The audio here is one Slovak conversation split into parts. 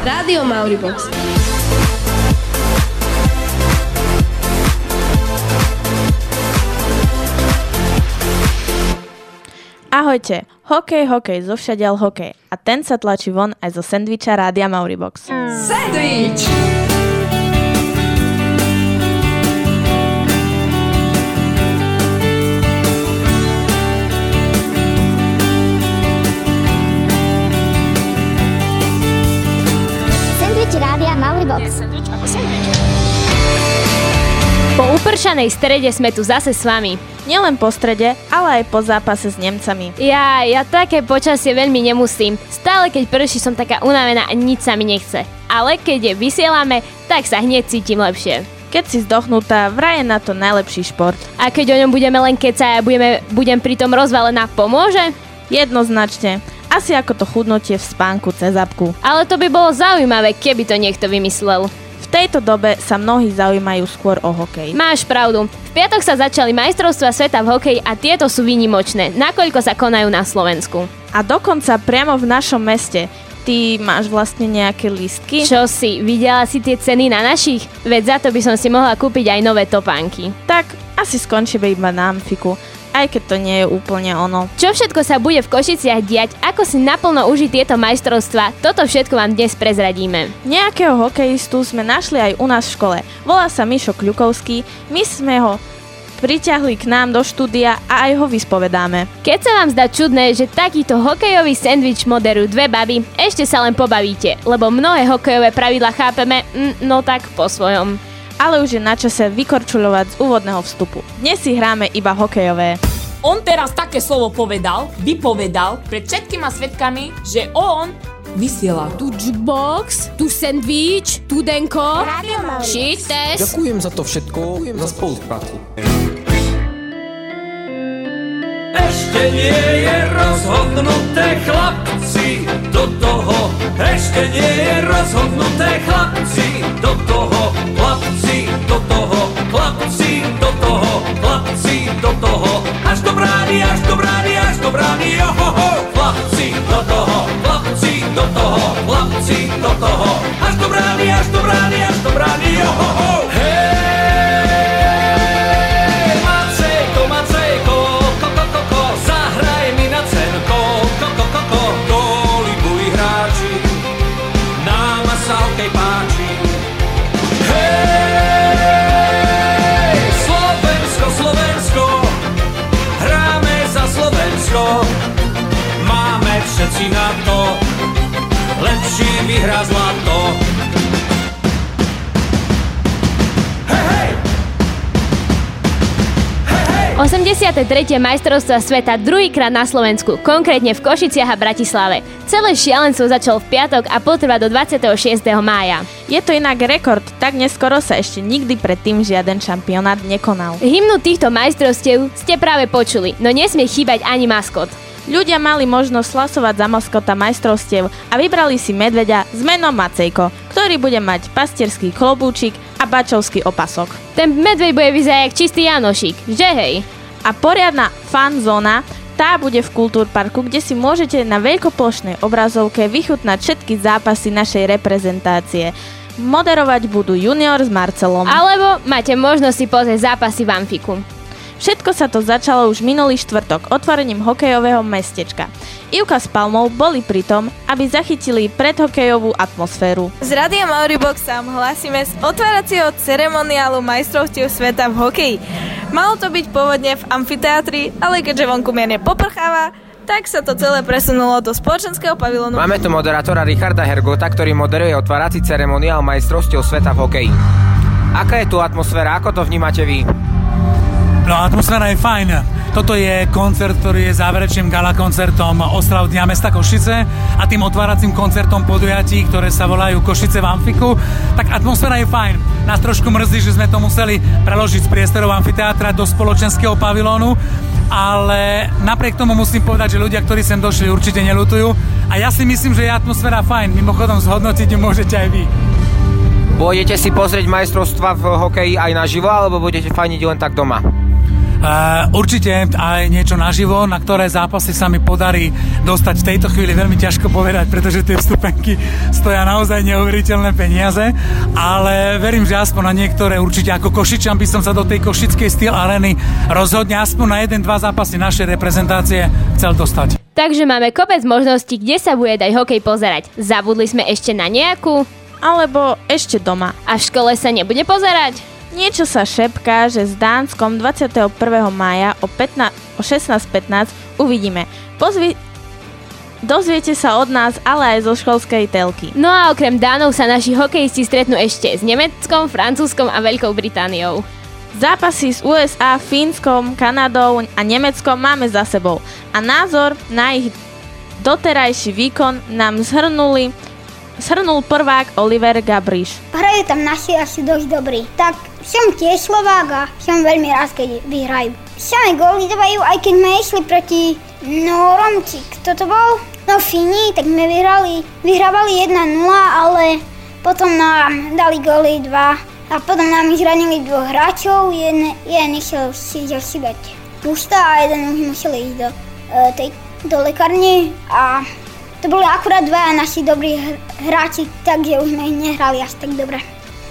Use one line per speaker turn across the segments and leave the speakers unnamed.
Rádio Mauribox.
Ahojte, hokej, hokej, zo všadiaľ hokej. A ten sa tlačí von aj zo sendviča Rádia Mauribox.
Sandwich!
Rádia Mauribox.
Po upršanej strede sme tu zase s vami.
Nielen po strede, ale aj po zápase s Nemcami.
Ja, ja také počasie veľmi nemusím. Stále keď prší som taká unavená a nič sa mi nechce. Ale keď je vysielame, tak sa hneď cítim lepšie.
Keď si zdochnutá, vraj je na to najlepší šport.
A keď o ňom budeme len kecať a budeme, budem pritom rozvalená, pomôže?
Jednoznačne. Asi ako to chudnutie v spánku cez apku.
Ale to by bolo zaujímavé, keby to niekto vymyslel.
V tejto dobe sa mnohí zaujímajú skôr o hokej.
Máš pravdu. V piatok sa začali majstrovstvá sveta v hokeji a tieto sú výnimočné, nakoľko sa konajú na Slovensku.
A dokonca priamo v našom meste. Ty máš vlastne nejaké listky?
Čo si, videla si tie ceny na našich? Veď za to by som si mohla kúpiť aj nové topánky.
Tak asi skončíme iba na amfiku. Aj keď to nie je úplne ono.
Čo všetko sa bude v Košiciach diať, ako si naplno užiť tieto majstrovstva, toto všetko vám dnes prezradíme.
Nejakého hokejistu sme našli aj u nás v škole. Volá sa Mišo Kľukovský. My sme ho priťahli k nám do štúdia a aj ho vyspovedáme.
Keď sa vám zdá čudné, že takýto hokejový sendvič moderujú dve baby, ešte sa len pobavíte, lebo mnohé hokejové pravidla chápeme, mm, no tak po svojom.
Ale už je na čase vykorčuľovať z úvodného vstupu. Dnes si hráme iba hokejové.
On teraz také slovo povedal, vypovedal pred všetkými svetkami, že on vysiela.
Tu jukebox, tu sandwich, tu denko, test.
Ďakujem za to všetko, ďakujem za spoluprácu.
Ešte nie je rozhodnuté chlapci do toho Ešte nie je rozhodnuté chlapci do toho brány, až do všetci na to, lepší vyhrá zlato. Hej!
83. majstrovstva sveta druhýkrát na Slovensku, konkrétne v Košiciach a Bratislave. Celé šialenstvo začalo v piatok a potrvá do 26. mája.
Je to inak rekord, tak neskoro sa ešte nikdy predtým žiaden šampionát nekonal.
Hymnu týchto majstrovstiev ste práve počuli, no nesmie chýbať ani maskot.
Ľudia mali možnosť slasovať za maskota majstrovstiev a vybrali si medveďa s menom Macejko, ktorý bude mať pastierský klobúčik a bačovský opasok.
Ten medveď bude vyzerať jak čistý Janošik, že hej?
A poriadna fan zóna, tá bude v Kultúrparku, kde si môžete na veľkoplošnej obrazovke vychutnať všetky zápasy našej reprezentácie. Moderovať budú junior s Marcelom.
Alebo máte možnosť si pozrieť zápasy v Amfiku.
Všetko sa to začalo už minulý štvrtok otvorením hokejového mestečka. Ivka s Palmou boli pri tom, aby zachytili predhokejovú atmosféru.
Z Rádia Mauribox sa hlásime z otváracieho ceremoniálu majstrovstiev sveta v hokeji. Malo to byť pôvodne v amfiteátri, ale keďže vonku mierne poprcháva, tak sa to celé presunulo do spoločenského pavilónu.
Máme tu moderátora Richarda Hergota, ktorý moderuje otvárací ceremoniál majstrovstiev sveta v hokeji. Aká je tu atmosféra, ako to vnímate vy?
No atmosféra je fajn. Toto je koncert, ktorý je záverečným gala koncertom Oslav Dňa mesta Košice a tým otváracím koncertom podujatí, ktoré sa volajú Košice v Amfiku. Tak atmosféra je fajn. Nás trošku mrzí, že sme to museli preložiť z priestorov amfiteátra do spoločenského pavilónu, ale napriek tomu musím povedať, že ľudia, ktorí sem došli, určite nelutujú. A ja si myslím, že je atmosféra fajn. Mimochodom zhodnotiť ju môžete aj vy.
Pôjdete si pozrieť majstrovstva v hokeji aj naživo, alebo budete fajniť len tak doma?
Určite aj niečo naživo, na ktoré zápasy sa mi podarí dostať v tejto chvíli veľmi ťažko povedať, pretože tie vstupenky stoja naozaj neuveriteľné peniaze, ale verím, že aspoň na niektoré určite ako Košičan by som sa do tej košickej styl areny rozhodne aspoň na jeden, dva zápasy našej reprezentácie chcel dostať.
Takže máme kopec možností, kde sa bude dať hokej pozerať. Zabudli sme ešte na nejakú?
Alebo ešte doma.
A v škole sa nebude pozerať?
Niečo sa šepká, že s Dánskom 21. mája o, 15, o 16.15 uvidíme. Pozvi, Dozviete sa od nás, ale aj zo školskej telky.
No a okrem Dánov sa naši hokejisti stretnú ešte s Nemeckom, Francúzskom a Veľkou Britániou.
Zápasy s USA, Fínskom, Kanadou a Nemeckom máme za sebou a názor na ich doterajší výkon nám zhrnuli Shrnul prvák Oliver Gabriš.
Hrajú tam naši asi dosť dobrí. Tak som tiež Slovák a som veľmi rád, keď vyhrajú. Samé góly dávajú, aj keď sme išli proti Norom, či kto to bol? No Fini, tak sme vyhrali, vyhrávali 1-0, ale potom nám dali góly 2 a potom nám zranili dvoch hráčov, jeden, jeden išiel si zašívať pusta a jeden už musel ísť do, e, tej, do lekárne a to boli akurát dvaja naši dobrí hráči, takže už sme ich nehrali až tak dobre.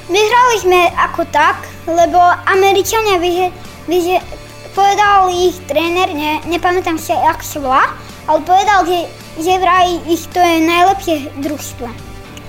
Vyhrali sme ako tak, lebo Američania vyhe, vyhe, povedal ich tréner, ne, nepamätám si, ako sa volá, ale povedal, že, že vraj ich to je najlepšie družstvo.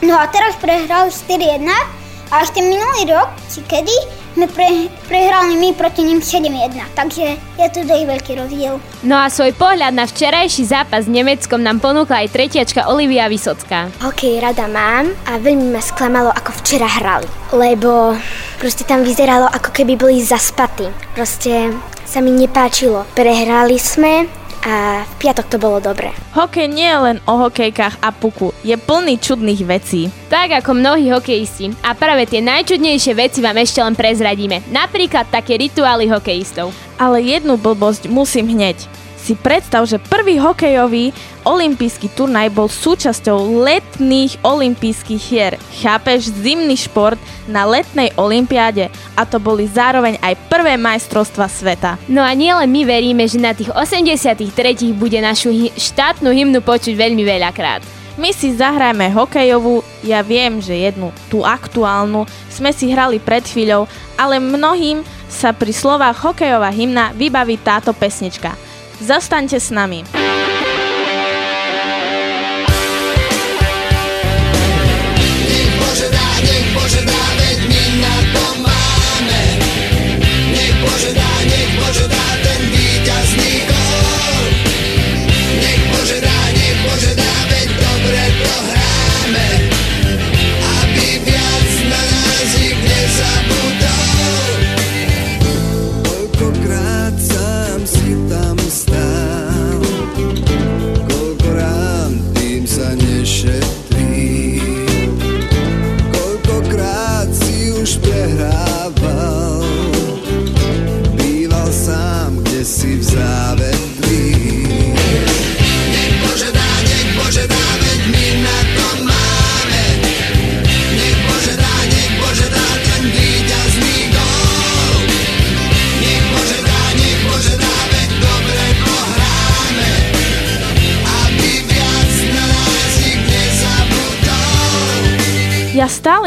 No a teraz prehrali 4-1 a ešte minulý rok, či kedy, sme pre, prehrali my proti ním 7-1, takže je to dosť veľký rozdiel.
No a svoj pohľad na včerajší zápas s Nemeckom nám ponúkla aj tretiačka Olivia Vysocká.
Hokej rada mám a veľmi ma sklamalo, ako včera hrali, lebo proste tam vyzeralo, ako keby boli zaspatí. Proste sa mi nepáčilo. Prehrali sme, a v piatok to bolo dobre.
Hokej nie je len o hokejkách a puku, je plný čudných vecí.
Tak ako mnohí hokejisti. A práve tie najčudnejšie veci vám ešte len prezradíme. Napríklad také rituály hokejistov.
Ale jednu blbosť musím hneď si predstav, že prvý hokejový olimpijský turnaj bol súčasťou letných olympijských hier. Chápeš, zimný šport na letnej olympiáde a to boli zároveň aj prvé majstrovstva sveta.
No a nielen my veríme, že na tých 83. bude našu hi- štátnu hymnu počuť veľmi veľakrát.
My si zahrajme hokejovú, ja viem, že jednu, tú aktuálnu, sme si hrali pred chvíľou, ale mnohým sa pri slovách hokejová hymna vybaví táto pesnička – Zostańcie z nami.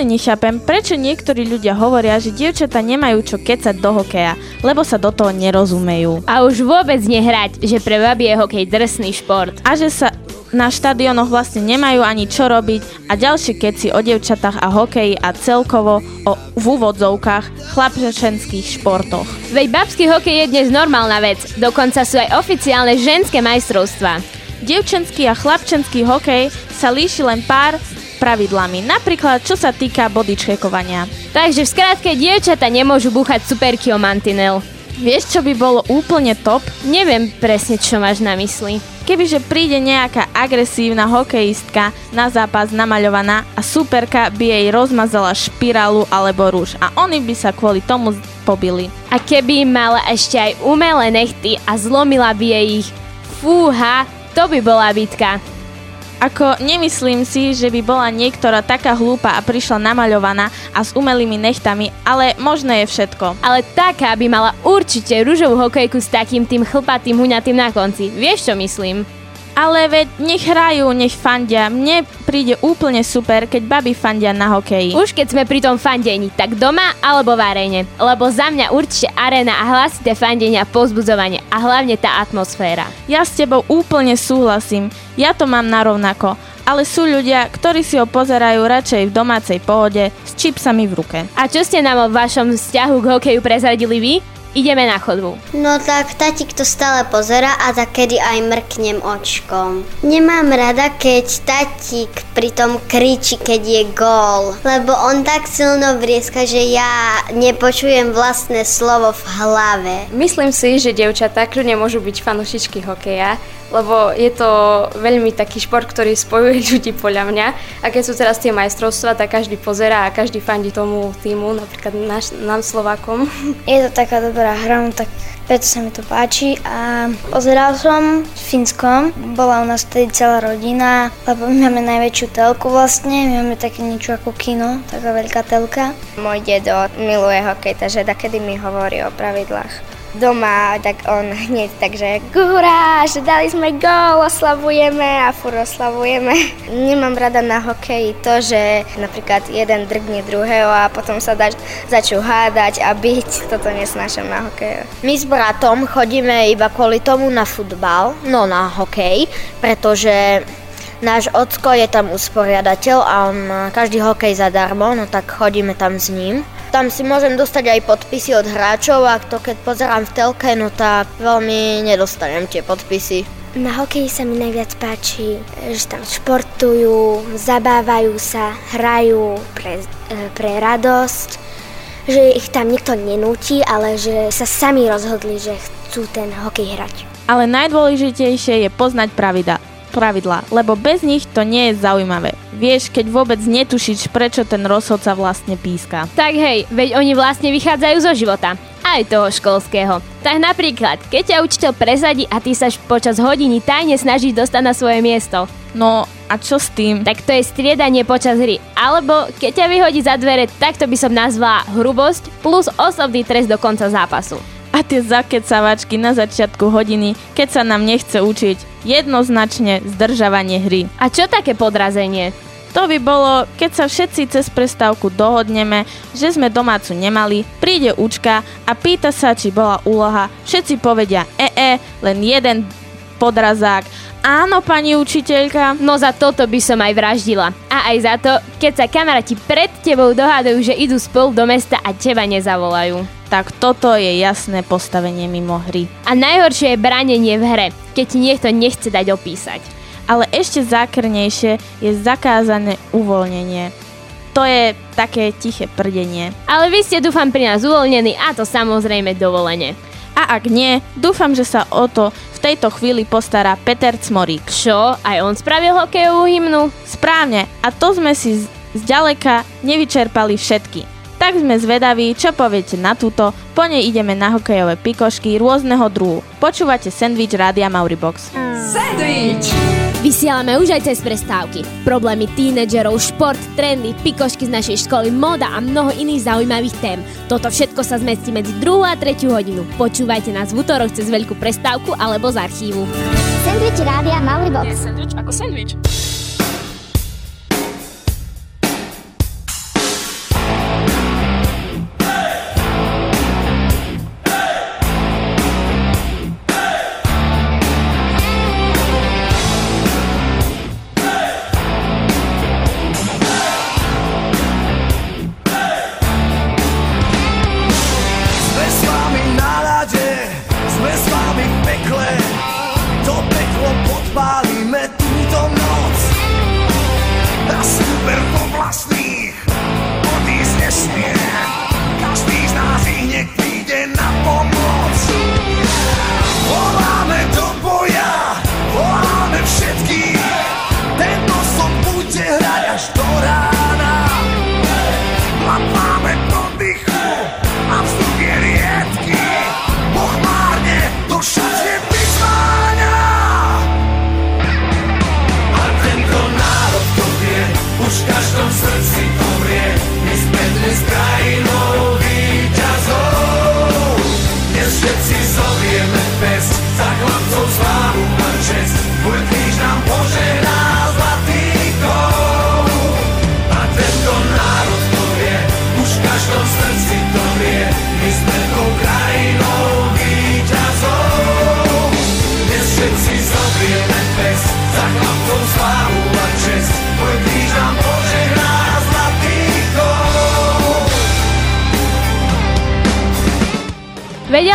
Stále nechápem, prečo niektorí ľudia hovoria, že dievčatá nemajú čo kecať do hokeja, lebo sa do toho nerozumejú.
A už vôbec nehrať, že pre babi je hokej drsný šport.
A že sa na štadionoch vlastne nemajú ani čo robiť a ďalšie keci o dievčatách a hokeji a celkovo o, v úvodzovkách chlapčenských športoch.
Veď babský hokej je dnes normálna vec, dokonca sú aj oficiálne ženské majstrovstvá.
Dievčenský a chlapčenský hokej sa líši len pár pravidlami, napríklad čo sa týka bodyčkekovania.
Takže v skratke dievčata nemôžu búchať superky o mantinel.
Vieš, čo by bolo úplne top?
Neviem presne, čo máš na mysli.
Kebyže príde nejaká agresívna hokejistka na zápas namaľovaná a superka by jej rozmazala špirálu alebo rúž a oni by sa kvôli tomu pobili.
A keby mala ešte aj umelé nechty a zlomila by jej ich, fúha, to by bola bitka.
A Ako nemyslím si, že by bola niektorá taká hlúpa a prišla namaľovaná a s umelými nechtami, ale možné je všetko.
Ale taká by mala určite rúžovú hokejku s takým tým chlpatým huňatým na konci. Vieš, čo myslím?
Ale veď nech hrajú, nech fandia. Mne príde úplne super, keď baby fandia na hokeji.
Už keď sme pri tom fandení, tak doma alebo v aréne. Lebo za mňa určite arena a hlasité fandenia pozbudzovanie a hlavne tá atmosféra.
Ja s tebou úplne súhlasím. Ja to mám narovnako. Ale sú ľudia, ktorí si ho pozerajú radšej v domácej pohode s čipsami v ruke.
A čo ste nám o vašom vzťahu k hokeju prezradili vy? Ideme na chodbu.
No tak tatík to stále pozera a tak kedy aj mrknem očkom. Nemám rada, keď tatík pritom kričí, keď je gól, lebo on tak silno vrieska, že ja nepočujem vlastné slovo v hlave.
Myslím si, že dievčatá kľudne môžu byť fanúšičky hokeja, lebo je to veľmi taký šport, ktorý spojuje ľudí podľa mňa. A keď sú teraz tie majstrovstvá, tak každý pozerá a každý fandí tomu týmu, napríklad naš, nám Slovákom.
Je to taká dobrá hra, no tak preto sa mi to páči a pozeral som v Fínskom, bola u nás vtedy celá rodina, lebo my máme najväčšiu telku vlastne, my máme také niečo ako kino, taká veľká telka.
Môj dedo miluje hokej, takže kedy mi hovorí o pravidlách doma, tak on hneď takže hurá, že dali sme gól, oslavujeme a fur oslavujeme. Nemám rada na hokeji to, že napríklad jeden drgne druhého a potom sa dač, začú hádať a byť. Toto nesnášam na hokeji.
My s bratom chodíme iba kvôli tomu na futbal, no na hokej, pretože náš ocko je tam usporiadateľ a on každý hokej zadarmo, no tak chodíme tam s ním. Tam si môžem dostať aj podpisy od hráčov a to keď pozerám v telke, no tak veľmi nedostanem tie podpisy.
Na hokeji sa mi najviac páči, že tam športujú, zabávajú sa, hrajú pre, e, pre radosť, že ich tam nikto nenúti, ale že sa sami rozhodli, že chcú ten hokej hrať.
Ale najdôležitejšie je poznať pravidla pravidlá, lebo bez nich to nie je zaujímavé. Vieš, keď vôbec netušíš, prečo ten rozhodca vlastne píska.
Tak hej, veď oni vlastne vychádzajú zo života. Aj toho školského. Tak napríklad, keď ťa učiteľ presadí a ty sa počas hodiny tajne snažíš dostať na svoje miesto.
No a čo s tým?
Tak to je striedanie počas hry. Alebo keď ťa vyhodí za dvere, tak to by som nazvala hrubosť plus osobný trest do konca zápasu
a tie zakecavačky na začiatku hodiny, keď sa nám nechce učiť. Jednoznačne zdržavanie hry.
A čo také podrazenie?
To by bolo, keď sa všetci cez prestávku dohodneme, že sme domácu nemali, príde učka a pýta sa, či bola úloha. Všetci povedia ee, len jeden podrazák. Áno, pani učiteľka.
No za toto by som aj vraždila. A aj za to, keď sa kamaráti pred tebou dohádajú, že idú spolu do mesta a teba nezavolajú
tak toto je jasné postavenie mimo hry.
A najhoršie je branenie v hre, keď ti niekto nechce dať opísať.
Ale ešte zákrnejšie je zakázané uvoľnenie. To je také tiché prdenie.
Ale vy ste dúfam pri nás uvoľnení a to samozrejme dovolenie.
A ak nie, dúfam, že sa o to v tejto chvíli postará Peter Cmorík.
Čo? Aj on spravil hokejovú hymnu?
Správne. A to sme si zďaleka nevyčerpali všetky tak sme zvedaví, čo poviete na túto. Po nej ideme na hokejové pikošky rôzneho druhu. Počúvate Sandwich Rádia Mauribox.
Sandwich! Vysielame už aj cez prestávky. Problémy tínedžerov, šport, trendy, pikošky z našej školy, moda a mnoho iných zaujímavých tém. Toto všetko sa zmestí medzi 2 a 3 hodinu. Počúvajte nás v útorok cez veľkú prestávku alebo z archívu.
Sandwich Rádia Mauribox.
Je sandwich ako sandwich.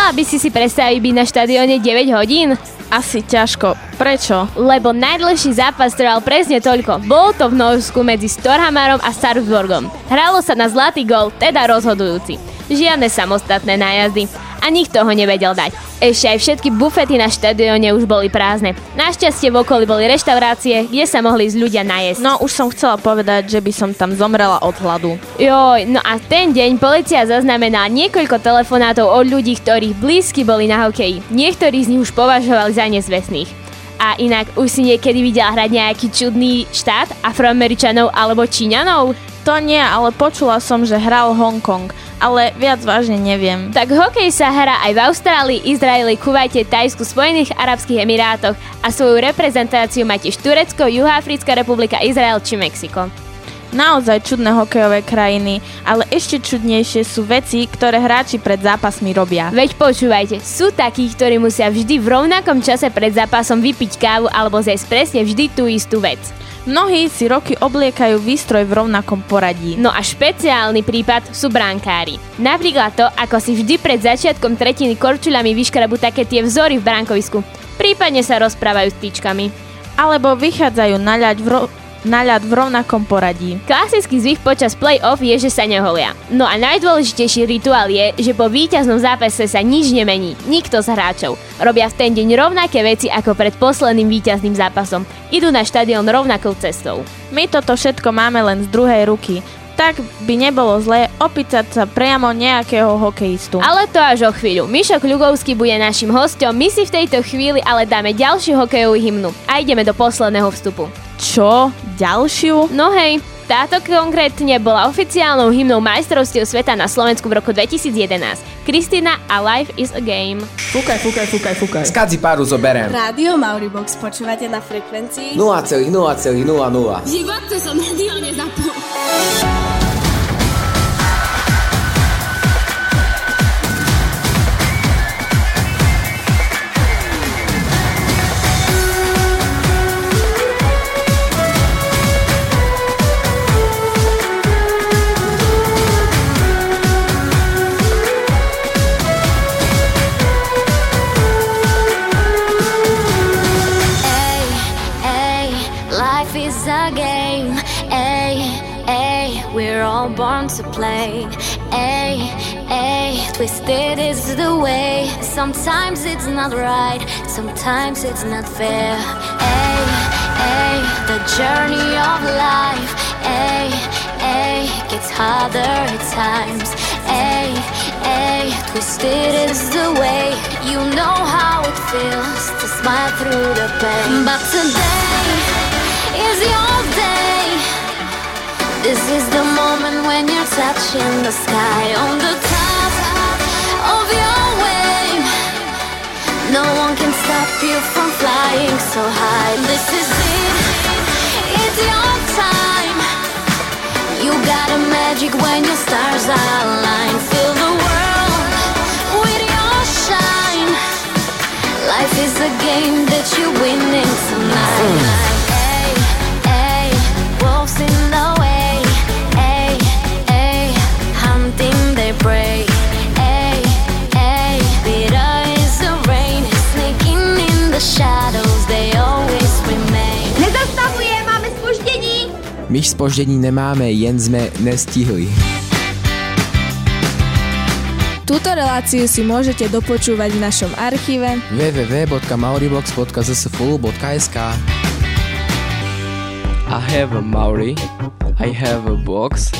Vedela by si si predstaviť byť na štadióne 9 hodín?
Asi ťažko. Prečo?
Lebo najdlhší zápas trval presne toľko. Bolo to v Norsku medzi Storhamarom a Sarpsborgom. Hralo sa na zlatý gol, teda rozhodujúci. Žiadne samostatné nájazdy. A nikto ho nevedel dať. Ešte aj všetky bufety na štadióne už boli prázdne. Našťastie v okolí boli reštaurácie, kde sa mohli ísť ľudia najesť.
No už som chcela povedať, že by som tam zomrela od hladu.
Joj, no a ten deň policia zaznamenala niekoľko telefonátov od ľudí, ktorých blízky boli na hokeji. Niektorí z nich už považovali za nezvestných. A inak už si niekedy videla hrať nejaký čudný štát afroameričanov alebo číňanov?
To nie, ale počula som, že hral Hongkong. Ale viac vážne neviem.
Tak hokej sa hrá aj v Austrálii, Izraeli, Kuvajte, Tajsku, Spojených Arabských Emirátoch a svoju reprezentáciu má tiež Turecko, Juhoafrická republika, Izrael či Mexiko.
Naozaj čudné hokejové krajiny, ale ešte čudnejšie sú veci, ktoré hráči pred zápasmi robia.
Veď počúvajte, sú takí, ktorí musia vždy v rovnakom čase pred zápasom vypiť kávu alebo zjesť presne vždy tú istú vec.
Mnohí si roky obliekajú výstroj v rovnakom poradí.
No a špeciálny prípad sú bránkári. Napríklad to, ako si vždy pred začiatkom tretiny korčuľami vyškrabu také tie vzory v bránkovisku. Prípadne sa rozprávajú s tyčkami.
Alebo vychádzajú na ľaď v, ro- na ľad v rovnakom poradí.
Klasický zvyk počas play-off je, že sa neholia. No a najdôležitejší rituál je, že po víťaznom zápase sa nič nemení. Nikto z hráčov. Robia v ten deň rovnaké veci ako pred posledným víťazným zápasom. Idú na štadión rovnakou cestou.
My toto všetko máme len z druhej ruky. Tak by nebolo zlé opýtať sa priamo nejakého hokejistu.
Ale to až o chvíľu. Mišo Kľugovský bude našim hostom, my si v tejto chvíli ale dáme ďalšiu hokejovú hymnu a ideme do posledného vstupu.
Čo? Ďalšiu?
No hej, táto konkrétne bola oficiálnou hymnou majstrovstiev sveta na Slovensku v roku 2011. Kristina a Life is a Game.
Fúkaj, fúkaj, fúkaj, fúkaj.
Skadzi páru zoberiem.
Rádio Mauribox počúvate na frekvencii
0,0,00.
V živote som rádio nezapol.
Born to play. Ay, ay, twisted is the way. Sometimes it's not right, sometimes it's not fair. Ay, ay, the journey of life. Ay, ay, gets harder at times. Ay, ay, twisted is the way. You know how it feels to smile through the pain. But today This is the moment when you're touching the sky on the top of your wave. No one can stop you from flying so high. This is it. It's your time. You got a magic
My spoždení nemáme, jen sme nestihli.
Túto reláciu si môžete dopočúvať v našom archíve
www.mauribox.zsfulu.sk
I have a Maori. I have a box.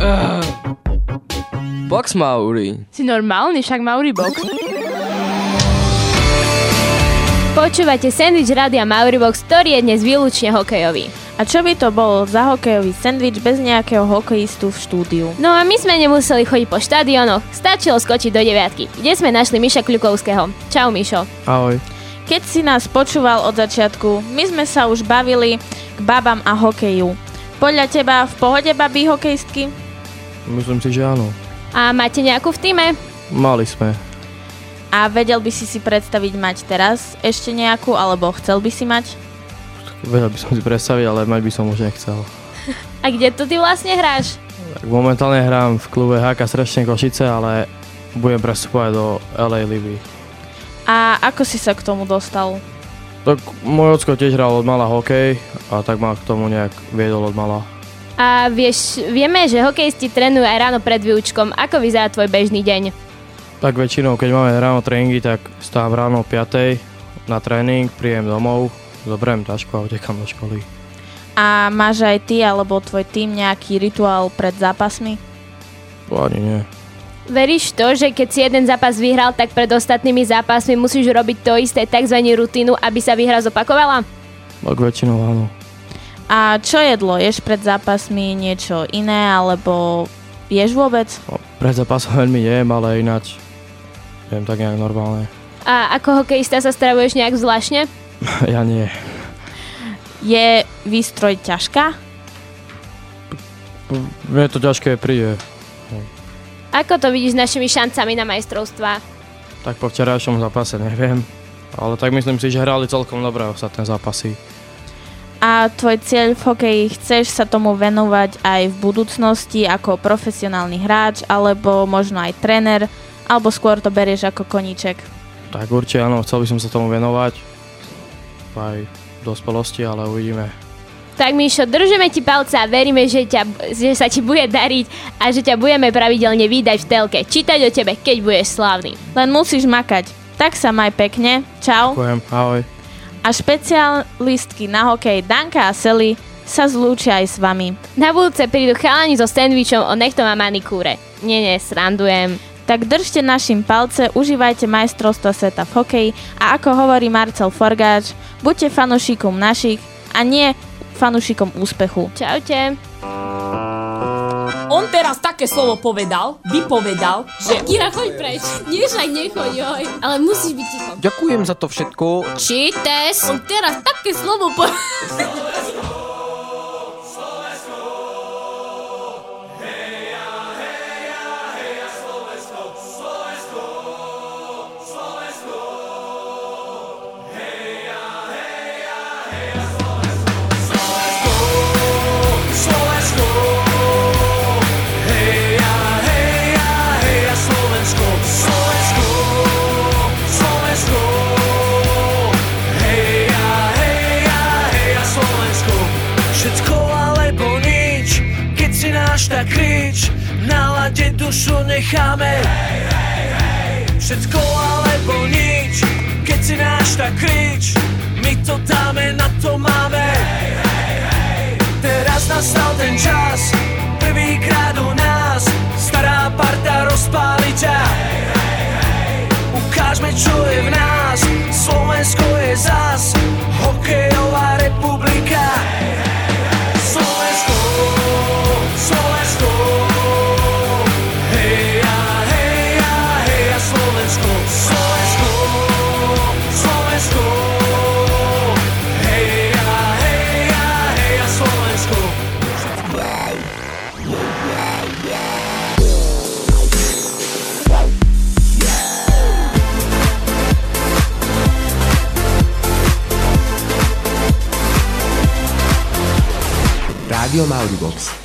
Ugh. Box Maori.
Si normálny, však Mauri Box. Počúvate sandwich Rádia Mauribox, ktorý je dnes výlučne hokejový.
A čo by to bol za hokejový sendvič bez nejakého hokejistu v štúdiu?
No a my sme nemuseli chodiť po štadiónoch, stačilo skočiť do deviatky, kde sme našli Miša Kľukovského. Čau Mišo.
Ahoj.
Keď si nás počúval od začiatku, my sme sa už bavili k babám a hokeju. Podľa teba v pohode baby hokejistky?
Myslím si, že áno.
A máte nejakú v týme?
Mali sme.
A vedel by si si predstaviť mať teraz ešte nejakú, alebo chcel by si mať?
Vedel by som si predstaviť, ale mať by som už nechcel.
A kde to ty vlastne hráš?
Tak momentálne hrám v klube HK Srečne Košice, ale budem prestupovať do LA Libby.
A ako si sa k tomu dostal?
Tak môj ocko tiež hral od mala hokej a tak ma k tomu nejak viedol od mala.
A vieš, vieme, že hokejisti trénujú aj ráno pred výučkom. Ako vyzerá tvoj bežný deň?
Tak väčšinou, keď máme ráno tréningy, tak stávam ráno o 5 na tréning, príjem domov, zoberiem tašku a utekam do školy.
A máš aj ty alebo tvoj tým nejaký rituál pred zápasmi?
To ani nie.
Veríš to, že keď si jeden zápas vyhral, tak pred ostatnými zápasmi musíš robiť to isté, tzv. rutinu, aby sa výhra zopakovala?
Tak väčšinou áno.
A čo jedlo? Ješ pred zápasmi niečo iné, alebo ješ vôbec?
No, pred zápasom veľmi jem, ale ináč jem tak nejak normálne.
A ako hokejista sa stravuješ nejak zvláštne?
ja nie.
Je výstroj ťažká?
Mne to ťažké príde.
Ako to vidíš s našimi šancami na majstrovstvá?
Tak po včerajšom zápase neviem, ale tak myslím si, že hrali celkom dobré ostatné zápasy.
A tvoj cieľ v hokeji, chceš sa tomu venovať aj v budúcnosti ako profesionálny hráč, alebo možno aj tréner, alebo skôr to berieš ako koníček?
Tak určite áno, chcel by som sa tomu venovať aj v dospelosti, ale uvidíme.
Tak Mišo, držíme ti palce a veríme, že, ťa, že sa ti bude dariť a že ťa budeme pravidelne vydať v telke, čítať o tebe, keď budeš slávny.
Len musíš makať. Tak sa maj pekne. Čau.
Ďakujem, ahoj.
A špecialistky na hokej Danka a Sely sa zlúčia aj s vami.
Na budúce prídu chalani so sandvičom o nechtom a manikúre. Nie, nie, srandujem.
Tak držte našim palce, užívajte majstrovstvo sveta v hokeji a ako hovorí Marcel Forgáč, buďte fanúšikom našich a nie fanúšikom úspechu.
Čaute.
On teraz také slovo povedal, vypovedal, že...
Kira, choď preč. Nie, však nechoď, joj. Ale musíš byť ticho.
Ďakujem za to všetko.
Čites. On teraz také slovo povedal.
necháme. Všetko alebo nič, keď si náš tak krič. My to dáme, na to máme. Teraz nastal ten čas, prvýkrát u nás
Rádio Mauribox.